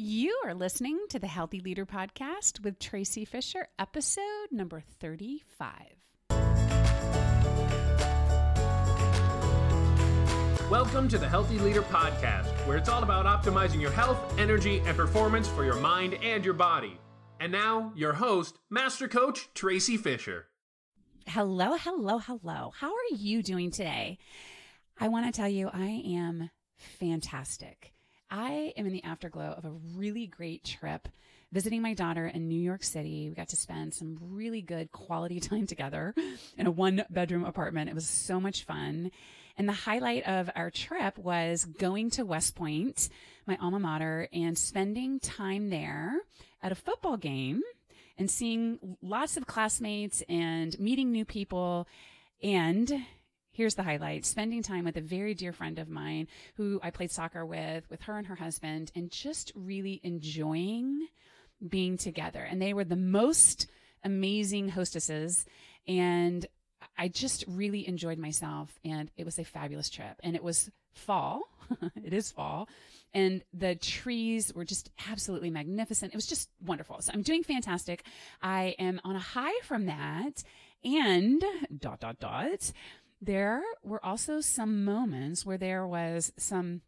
You are listening to the Healthy Leader Podcast with Traci Fisher, episode number 35. Welcome to the Healthy Leader Podcast, where it's all about optimizing your health, energy, and performance for your mind and your body. And now, your host, Master Coach Traci Fisher. Hello, hello, hello. How are you doing today? I want to tell you, I am fantastic. I am in the afterglow of a really great trip visiting my daughter in New York City. We got to spend some really good quality time together in a one bedroom apartment. It was so much fun. And the highlight of our trip was going to West Point, my alma mater, and spending time there at a football game and seeing lots of classmates and meeting new people and here's the highlight spending time with a very dear friend of mine who I played soccer with, with her and her husband, and just really enjoying being together. And they were the most amazing hostesses. And I just really enjoyed myself. And it was a fabulous trip. And it was fall. it is fall. And the trees were just absolutely magnificent. It was just wonderful. So I'm doing fantastic. I am on a high from that. And dot, dot, dot there were also some moments where there was some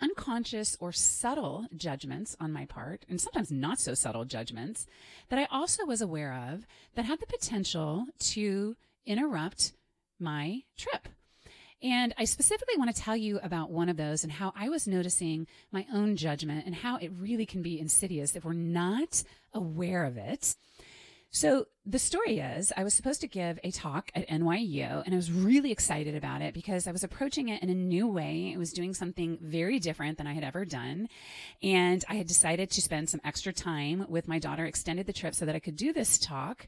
unconscious or subtle judgments on my part, and sometimes not so subtle judgments, that I also was aware of that had the potential to interrupt my trip. And I specifically want to tell you about one of those and how I was noticing my own judgment and how it really can be insidious if we're not aware of it. So the story is I was supposed to give a talk at NYU and I was really excited about it because I was approaching it in a new way. It was doing something very different than I had ever done. And I had decided to spend some extra time with my daughter, extended the trip so that I could do this talk.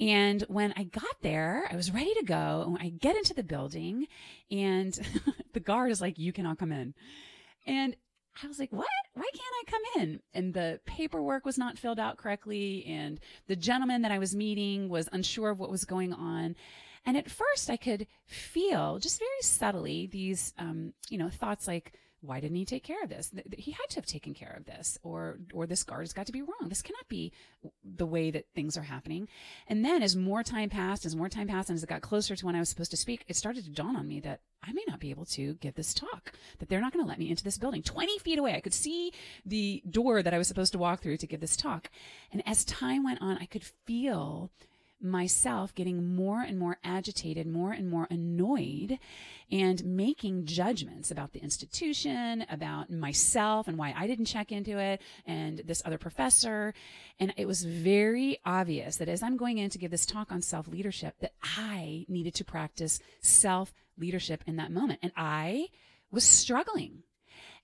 And when I got there, I was ready to go. And I get into the building and the guard is like, you cannot come in. And I was like, what? Why can't I come in? And the paperwork was not filled out correctly. And the gentleman that I was meeting was unsure of what was going on. And at first I could feel just very subtly these, um, you know, thoughts like, why didn't he take care of this? He had to have taken care of this, or or this guard has got to be wrong. This cannot be the way that things are happening. And then, as more time passed, as more time passed, and as it got closer to when I was supposed to speak, it started to dawn on me that I may not be able to give this talk. That they're not going to let me into this building, twenty feet away. I could see the door that I was supposed to walk through to give this talk. And as time went on, I could feel myself getting more and more agitated, more and more annoyed, and making judgments about the institution, about myself and why I didn't check into it, and this other professor. And it was very obvious that as I'm going in to give this talk on self leadership, that I needed to practice self leadership in that moment. And I was struggling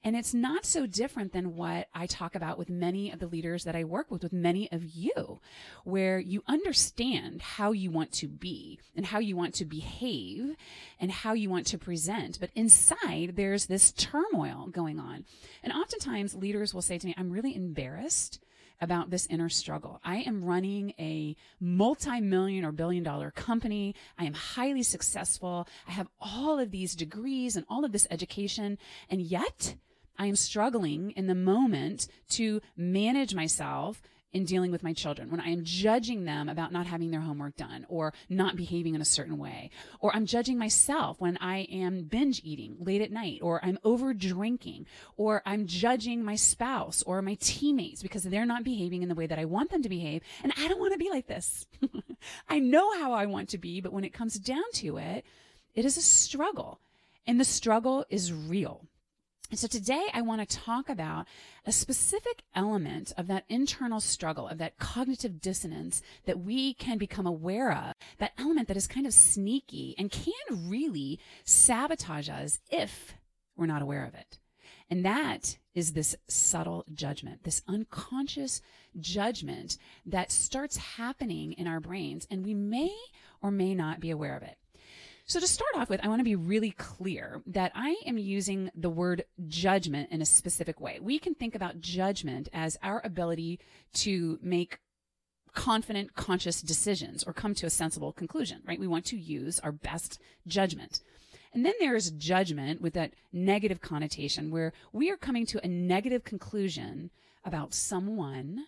and it's not so different than what I talk about with many of the leaders that I work with, with many of you, where you understand how you want to be and how you want to behave and how you want to present. But inside, there's this turmoil going on. And oftentimes leaders will say to me, I'm really embarrassed about this inner struggle. I am running a multi-million or billion dollar company. I am highly successful. I have all of these degrees and all of this education. And yet I am struggling in the moment to manage myself in dealing with my children, when I am judging them about not having their homework done or not behaving in a certain way, or I'm judging myself when I am binge eating late at night, or I'm over drinking, or I'm judging my spouse or my teammates because they're not behaving in the way that I want them to behave. And I don't want to be like this. I know how I want to be, but when it comes down to it, it is a struggle. And the struggle is real. And so today I want to talk about a specific element of that internal struggle, of that cognitive dissonance that we can become aware of, that element that is kind of sneaky and can really sabotage us if we're not aware of it. And that is this subtle judgment, this unconscious judgment that starts happening in our brains, and we may or may not be aware of it. So to start off with, I want to be really clear that I am using the word judgment in a specific way. We can think about judgment as our ability to make confident, conscious decisions or come to a sensible conclusion, right? We want to use our best judgment. And then there's judgment with that negative connotation where we are coming to a negative conclusion about someone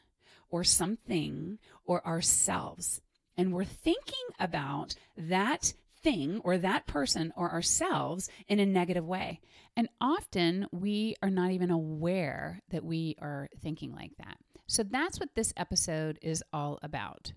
or something or ourselves. And we're thinking about that thing or that person or ourselves in a negative way. And often we are not even aware that we are thinking like that. So that's what this episode is all about.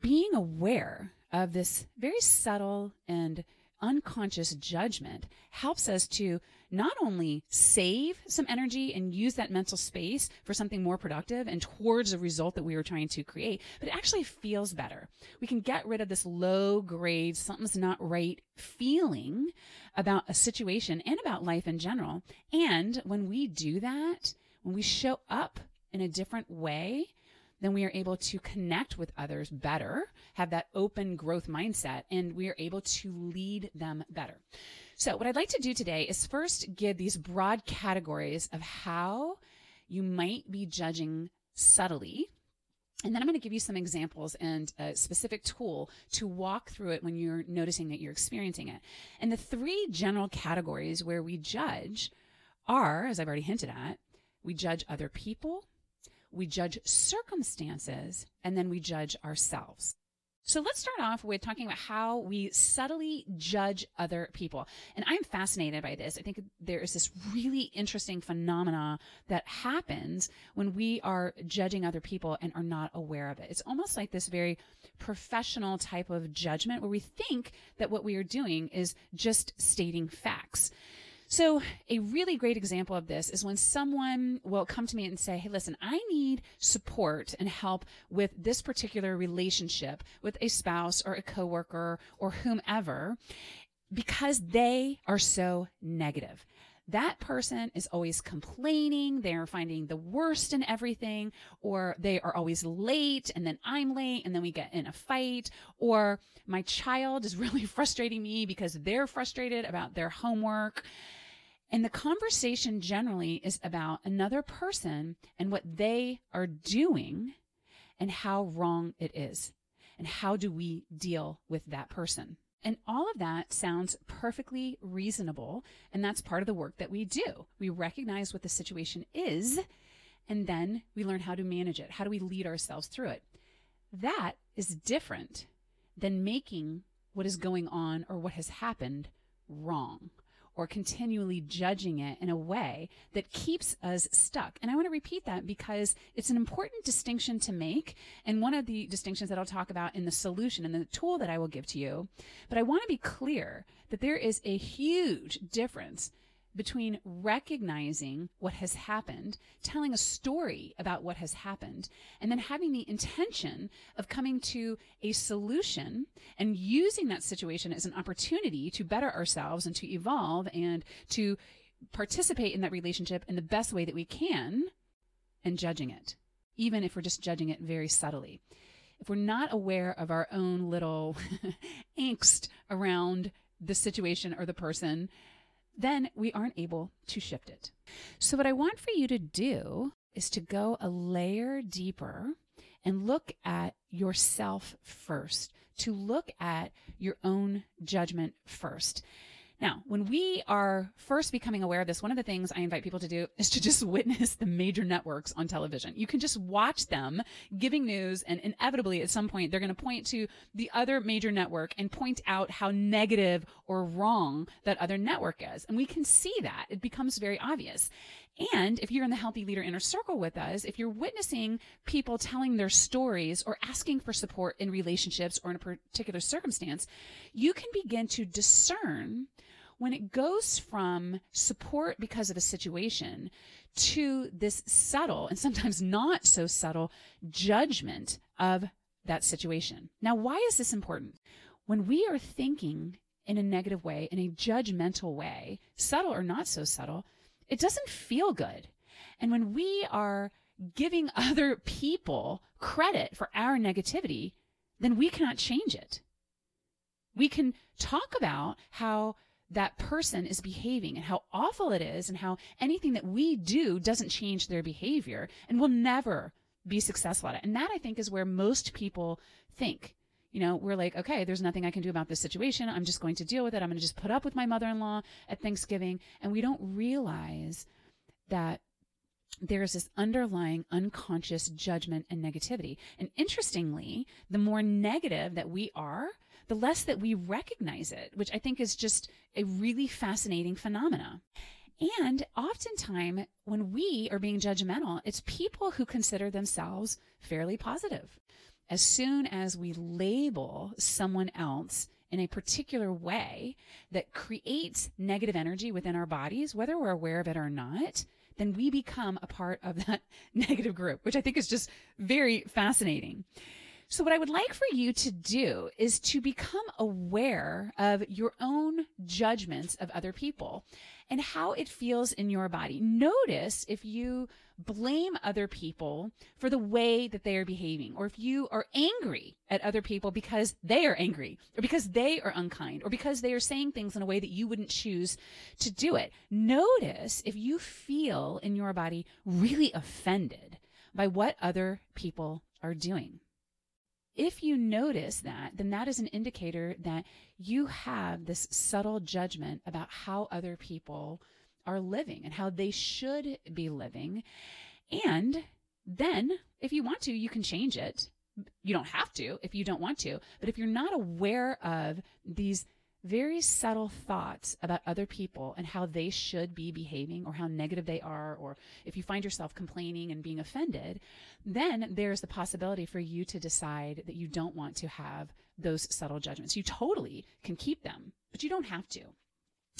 Being aware of this very subtle and unconscious judgment helps us to not only save some energy and use that mental space for something more productive and towards a result that we were trying to create, but it actually feels better. We can get rid of this low grade, something's not right feeling about a situation and about life in general. And when we do that, when we show up in a different way, then we are able to connect with others better, have that open growth mindset, and we are able to lead them better. So, what I'd like to do today is first give these broad categories of how you might be judging subtly. And then I'm going to give you some examples and a specific tool to walk through it when you're noticing that you're experiencing it. And the three general categories where we judge are, as I've already hinted at, we judge other people, we judge circumstances, and then we judge ourselves. So let's start off with talking about how we subtly judge other people. And I'm fascinated by this. I think there is this really interesting phenomena that happens when we are judging other people and are not aware of it. It's almost like this very professional type of judgment where we think that what we are doing is just stating facts. So, a really great example of this is when someone will come to me and say, Hey, listen, I need support and help with this particular relationship with a spouse or a coworker or whomever because they are so negative. That person is always complaining. They're finding the worst in everything, or they are always late and then I'm late and then we get in a fight, or my child is really frustrating me because they're frustrated about their homework. And the conversation generally is about another person and what they are doing and how wrong it is. And how do we deal with that person? And all of that sounds perfectly reasonable. And that's part of the work that we do. We recognize what the situation is, and then we learn how to manage it. How do we lead ourselves through it? That is different than making what is going on or what has happened wrong or continually judging it in a way that keeps us stuck. And I want to repeat that because it's an important distinction to make. And one of the distinctions that I'll talk about in the solution and the tool that I will give to you. But I want to be clear that there is a huge difference between recognizing what has happened, telling a story about what has happened, and then having the intention of coming to a solution and using that situation as an opportunity to better ourselves and to evolve and to participate in that relationship in the best way that we can and judging it, even if we're just judging it very subtly. If we're not aware of our own little angst around the situation or the person, then we aren't able to shift it. So, what I want for you to do is to go a layer deeper and look at yourself first, to look at your own judgment first. Now, when we are first becoming aware of this, one of the things I invite people to do is to just witness the major networks on television. You can just watch them giving news, and inevitably at some point, they're going to point to the other major network and point out how negative or wrong that other network is. And we can see that. It becomes very obvious. And if you're in the Healthy Leader Inner Circle with us, if you're witnessing people telling their stories or asking for support in relationships or in a particular circumstance, you can begin to discern when it goes from support because of a situation to this subtle and sometimes not so subtle judgment of that situation. Now, why is this important? When we are thinking in a negative way, in a judgmental way, subtle or not so subtle, it doesn't feel good. And when we are giving other people credit for our negativity, then we cannot change it. We can talk about how that person is behaving and how awful it is and how anything that we do doesn't change their behavior and will never be successful at it. And that I think is where most people think. You know, we're like, okay, there's nothing I can do about this situation. I'm just going to deal with it. I'm going to just put up with my mother in law at Thanksgiving. And we don't realize that there's this underlying unconscious judgment and negativity. And interestingly, the more negative that we are, the less that we recognize it, which I think is just a really fascinating phenomena. And oftentimes, when we are being judgmental, it's people who consider themselves fairly positive. As soon as we label someone else in a particular way that creates negative energy within our bodies, whether we're aware of it or not, then we become a part of that negative group, which I think is just very fascinating. So, what I would like for you to do is to become aware of your own judgments of other people and how it feels in your body. Notice if you blame other people for the way that they are behaving, or if you are angry at other people because they are angry, or because they are unkind, or because they are saying things in a way that you wouldn't choose to do it. Notice if you feel in your body really offended by what other people are doing. If you notice that, then that is an indicator that you have this subtle judgment about how other people are living and how they should be living. And then, if you want to, you can change it. You don't have to if you don't want to. But if you're not aware of these very subtle thoughts about other people and how they should be behaving or how negative they are, or if you find yourself complaining and being offended, then there's the possibility for you to decide that you don't want to have those subtle judgments. You totally can keep them, but you don't have to.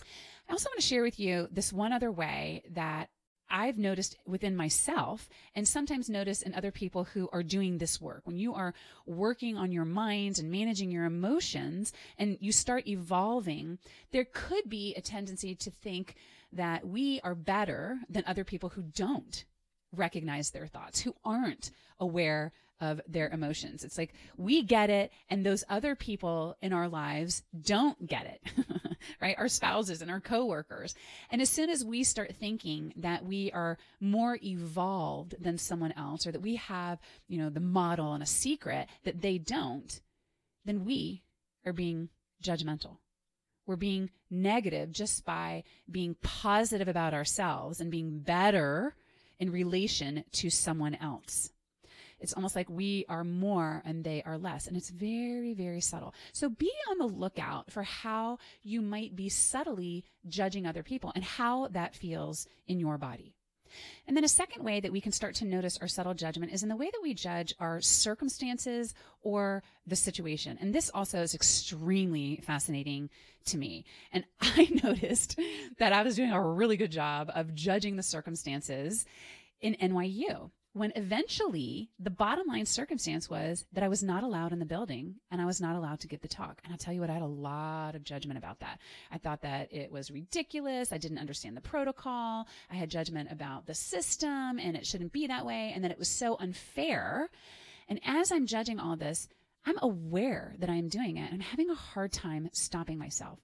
I also want to share with you this one other way that I've noticed within myself and sometimes notice in other people who are doing this work. When you are working on your minds and managing your emotions and you start evolving, there could be a tendency to think that we are better than other people who don't recognize their thoughts, who aren't aware of their emotions. It's like we get it, and those other people in our lives don't get it, right? Our spouses and our coworkers. And as soon as we start thinking that we are more evolved than someone else, or that we have, you know, the model and a secret that they don't, then we are being judgmental. We're being negative just by being positive about ourselves and being better in relation to someone else. It's almost like we are more and they are less. And it's very, very subtle. So be on the lookout for how you might be subtly judging other people and how that feels in your body. And then a second way that we can start to notice our subtle judgment is in the way that we judge our circumstances or the situation. And this also is extremely fascinating to me. And I noticed that I was doing a really good job of judging the circumstances in NYU when eventually the bottom line circumstance was that I was not allowed in the building and I was not allowed to give the talk. And I'll tell you what, I had a lot of judgment about that. I thought that it was ridiculous. I didn't understand the protocol. I had judgment about the system and it shouldn't be that way and that it was so unfair. And as I'm judging all this, I'm aware that I'm doing it. I'm having a hard time stopping myself.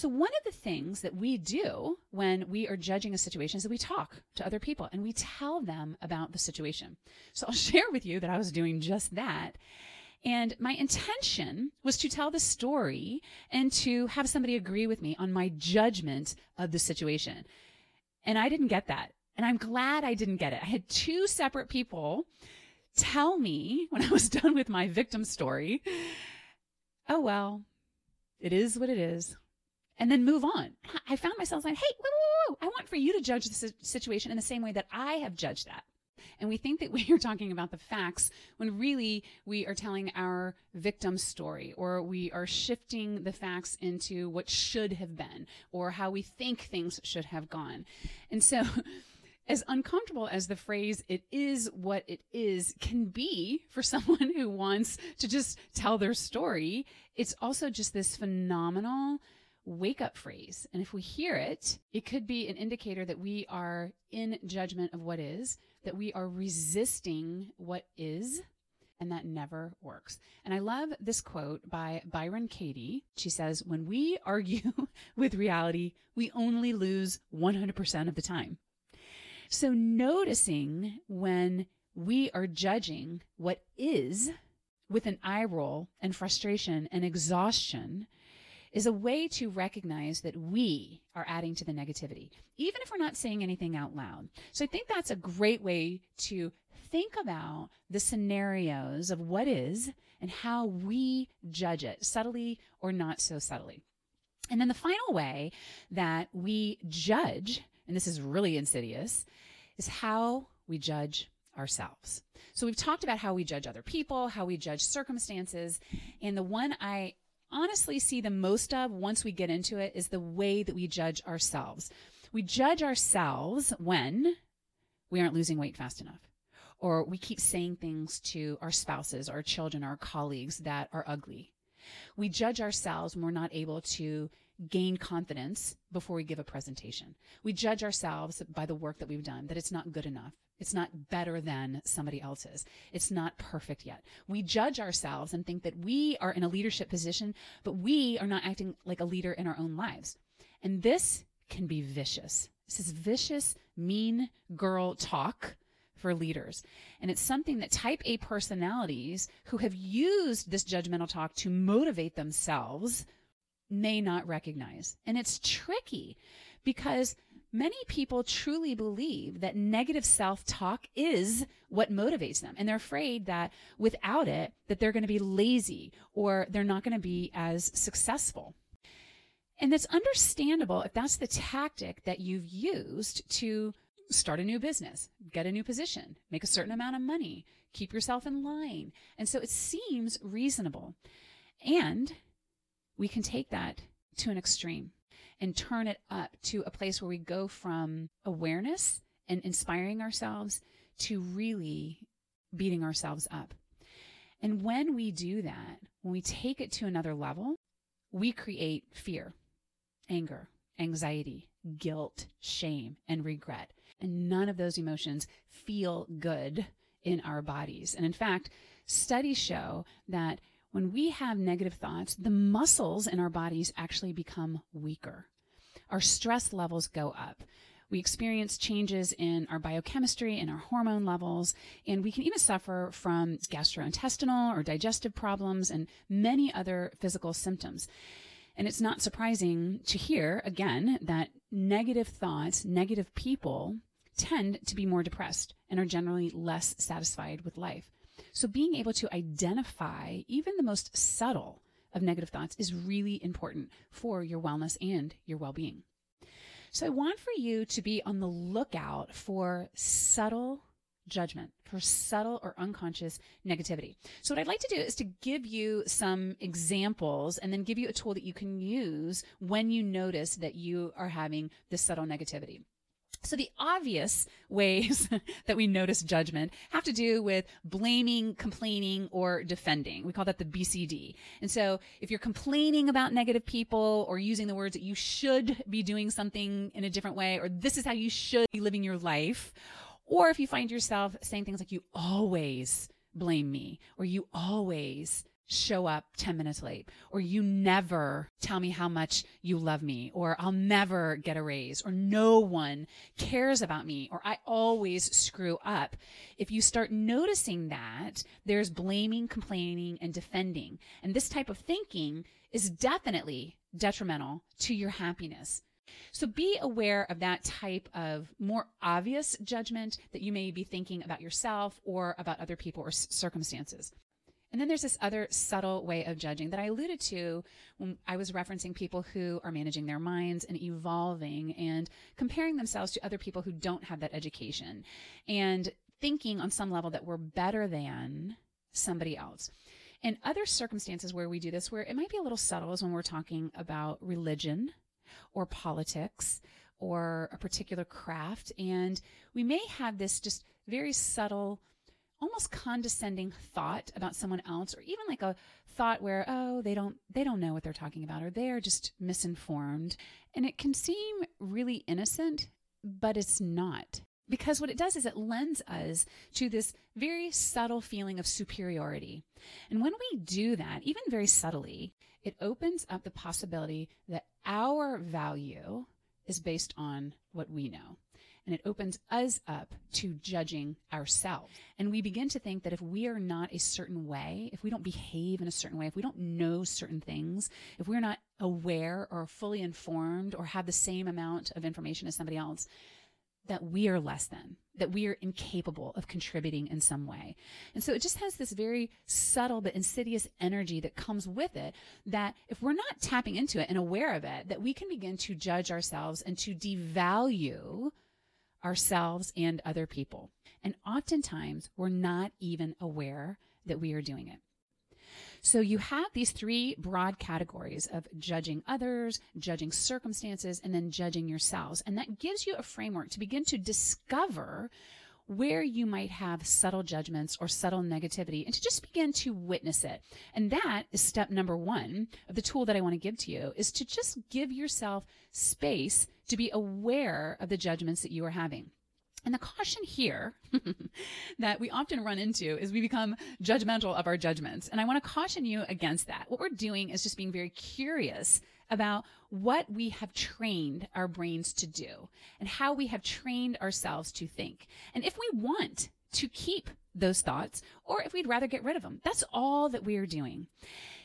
So, one of the things that we do when we are judging a situation is that we talk to other people and we tell them about the situation. So, I'll share with you that I was doing just that. And my intention was to tell the story and to have somebody agree with me on my judgment of the situation. And I didn't get that. And I'm glad I didn't get it. I had two separate people tell me when I was done with my victim story, oh, well, it is what it is and then move on. I found myself saying, hey, whoa, whoa, whoa. I want for you to judge the situation in the same way that I have judged that. And we think that we are talking about the facts when really we are telling our victim story or we are shifting the facts into what should have been or how we think things should have gone. And so, as uncomfortable as the phrase it is what it is can be for someone who wants to just tell their story, it's also just this phenomenal wake up phrase. And if we hear it, it could be an indicator that we are in judgment of what is, that we are resisting what is, and that never works. And I love this quote by Byron Katie. She says, When we argue with reality, we only lose 100% of the time. So noticing when we are judging what is with an eye roll and frustration and exhaustion is a way to recognize that we are adding to the negativity, even if we're not saying anything out loud. So I think that's a great way to think about the scenarios of what is and how we judge it, subtly or not so subtly. And then the final way that we judge, and this is really insidious, is how we judge ourselves. So we've talked about how we judge other people, how we judge circumstances, and the one I honestly see the most of once we get into it is the way that we judge ourselves. We judge ourselves when we aren't losing weight fast enough, or we keep saying things to our spouses, our children, our colleagues that are ugly. We judge ourselves when we're not able to gain confidence before we give a presentation. We judge ourselves by the work that we've done, that it's not good enough. It's not better than somebody else's. It's not perfect yet. We judge ourselves and think that we are in a leadership position, but we are not acting like a leader in our own lives. And this can be vicious. This is vicious, mean girl talk for leaders. And it's something that type A personalities who have used this judgmental talk to motivate themselves may not recognize. And it's tricky because many people truly believe that negative self-talk is what motivates them. And they're afraid that without it that they're going to be lazy or they're not going to be as successful. And it's understandable if that's the tactic that you've used to start a new business get a new position make a certain amount of money keep yourself in line. And so it seems reasonable. And we can take that to an extreme and turn it up to a place where we go from awareness and inspiring ourselves to really beating ourselves up. And when we do that, when we take it to another level, we create fear, anger, anxiety, guilt, shame, and regret. And none of those emotions feel good in our bodies. And in fact, studies show that when we have negative thoughts, the muscles in our bodies actually become weaker. Our stress levels go up. We experience changes in our biochemistry and our hormone levels, and we can even suffer from gastrointestinal or digestive problems and many other physical symptoms. And it's not surprising to hear, again, that negative thoughts, negative people tend to be more depressed and are generally less satisfied with life. So being able to identify even the most subtle of negative thoughts is really important for your wellness and your well being. So I want for you to be on the lookout for subtle judgment, for subtle or unconscious negativity. So, what I'd like to do is to give you some examples and then give you a tool that you can use when you notice that you are having this subtle negativity. So the obvious ways that we notice judgment have to do with blaming, complaining, or defending. We call that the BCD. And so if you're complaining about negative people or using the words that you should be doing something in a different way, or this is how you should be living your life, or if you find yourself saying things like you always blame me, or you always show up 10 minutes late, or you never tell me how much you love me, or I'll never get a raise, or no one cares about me, or I always screw up. If you start noticing that, there's blaming, complaining, and defending. And this type of thinking is definitely detrimental to your happiness. So be aware of that type of more obvious judgment that you may be thinking about yourself or about other people or circumstances. And then there's this other subtle way of judging that I alluded to when I was referencing people who are managing their minds and evolving and comparing themselves to other people who don't have that education and thinking on some level that we're better than somebody else. And other circumstances where we do this, where it might be a little subtle, is when we're talking about religion or politics or a particular craft. And we may have this just very subtle almost condescending thought about someone else or even like a thought where oh they don't they don't know what they're talking about or they're just misinformed. And it can seem really innocent but it's not. Because what it does is it lends us to this very subtle feeling of superiority. And when we do that even very subtly it opens up the possibility that our value is based on what we know and it opens us up to judging ourselves. And we begin to think that if we are not a certain way, if we don't behave in a certain way, if we don't know certain things, if we're not aware or fully informed or have the same amount of information as somebody else, that we are less than, that we are incapable of contributing in some way. And so it just has this very subtle but insidious energy that comes with it that if we're not tapping into it and aware of it, that we can begin to judge ourselves and to devalue ourselves and other people. And oftentimes we're not even aware that we are doing it. So you have these three broad categories of judging others, judging circumstances, and then judging yourselves. And that gives you a framework to begin to discover where you might have subtle judgments or subtle negativity and to just begin to witness it. And that is step number one of the tool that I want to give to you is to just give yourself space to be aware of the judgments that you are having. And the caution here that we often run into is we become judgmental of our judgments. And I want to caution you against that. What we're doing is just being very curious about what we have trained our brains to do and how we have trained ourselves to think. And if we want to keep those thoughts or if we'd rather get rid of them, that's all that we are doing.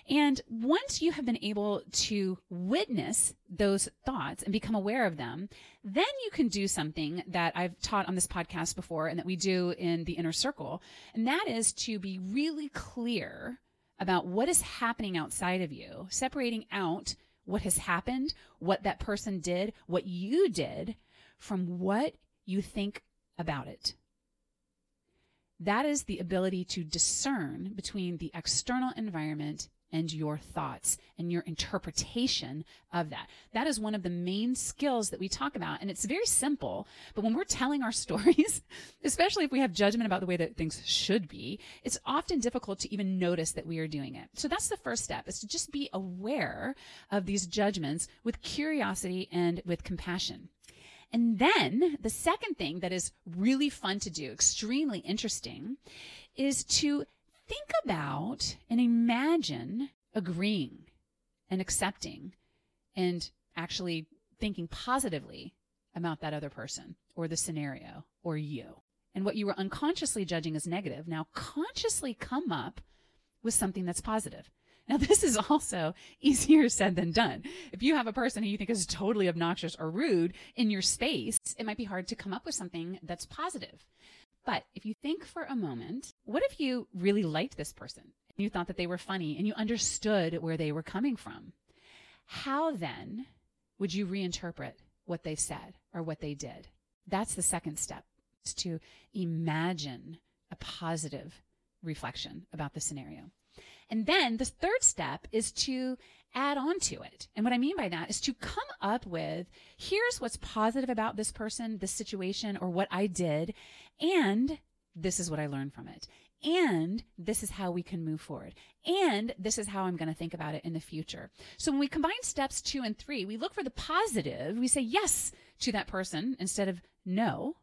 And once you have been able to witness those thoughts and become aware of them, then you can do something that I've taught on this podcast before and that we do in the inner circle. And that is to be really clear about what is happening outside of you, separating out what has happened, what that person did, what you did from what you think about it. That is the ability to discern between the external environment and your thoughts and your interpretation of that. That is one of the main skills that we talk about. And it's very simple. But when we're telling our stories, especially if we have judgment about the way that things should be, it's often difficult to even notice that we are doing it. So that's the first step is to just be aware of these judgments with curiosity and with compassion. And then the second thing that is really fun to do, extremely interesting, is to think about and imagine agreeing and accepting and actually thinking positively about that other person or the scenario or you. And what you were unconsciously judging as negative, now consciously come up with something that's positive. Now, this is also easier said than done. If you have a person who you think is totally obnoxious or rude in your space, it might be hard to come up with something that's positive. But if you think for a moment, what if you really liked this person? You thought that they were funny and you understood where they were coming from. How then would you reinterpret what they said or what they did? That's the second step is to imagine a positive reflection about the scenario. And then the third step is to add on to it. And what I mean by that is to come up with here's what's positive about this person, this situation, or what I did. And this is what I learned from it. And this is how we can move forward. And this is how I'm going to think about it in the future. So when we combine steps two and three, we look for the positive. We say yes to that person instead of no.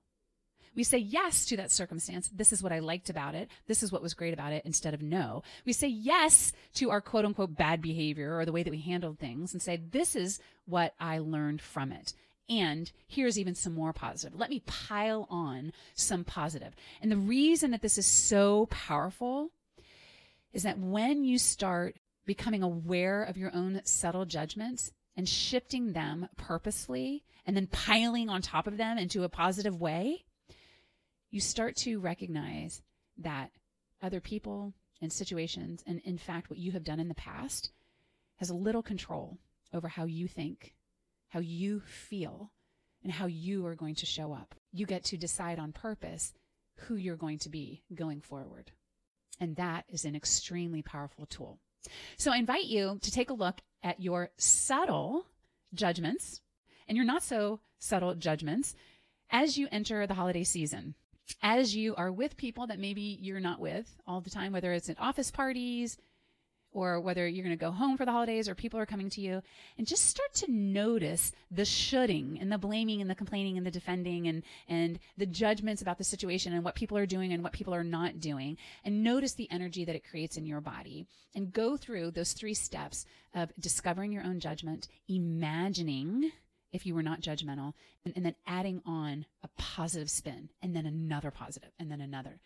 We say yes to that circumstance. This is what I liked about it. This is what was great about it instead of no. We say yes to our quote unquote bad behavior or the way that we handled things and say, this is what I learned from it. And here's even some more positive. Let me pile on some positive. And the reason that this is so powerful is that when you start becoming aware of your own subtle judgments and shifting them purposefully and then piling on top of them into a positive way, you start to recognize that other people and situations, and in fact, what you have done in the past, has a little control over how you think, how you feel, and how you are going to show up. You get to decide on purpose who you're going to be going forward. And that is an extremely powerful tool. So I invite you to take a look at your subtle judgments and your not so subtle judgments as you enter the holiday season as you are with people that maybe you're not with all the time, whether it's at office parties or whether you're going to go home for the holidays or people are coming to you, and just start to notice the shoulding and the blaming and the complaining and the defending and, and the judgments about the situation and what people are doing and what people are not doing, and notice the energy that it creates in your body. And go through those three steps of discovering your own judgment, imagining if you were not judgmental and, and then adding on a positive spin and then another positive and then another.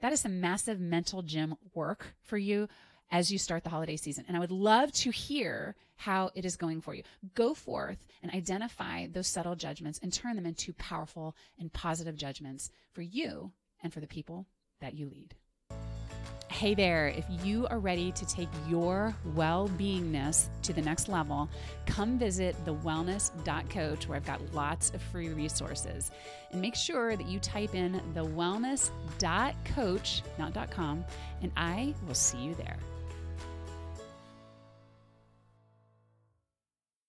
That is some massive mental gym work for you as you start the holiday season. And I would love to hear how it is going for you. Go forth and identify those subtle judgments and turn them into powerful and positive judgments for you and for the people that you lead. Hey there, if you are ready to take your well beingness to the next level, come visit thewellness.coach where I've got lots of free resources. And make sure that you type in thewellness.coach, not .com, and I will see you there.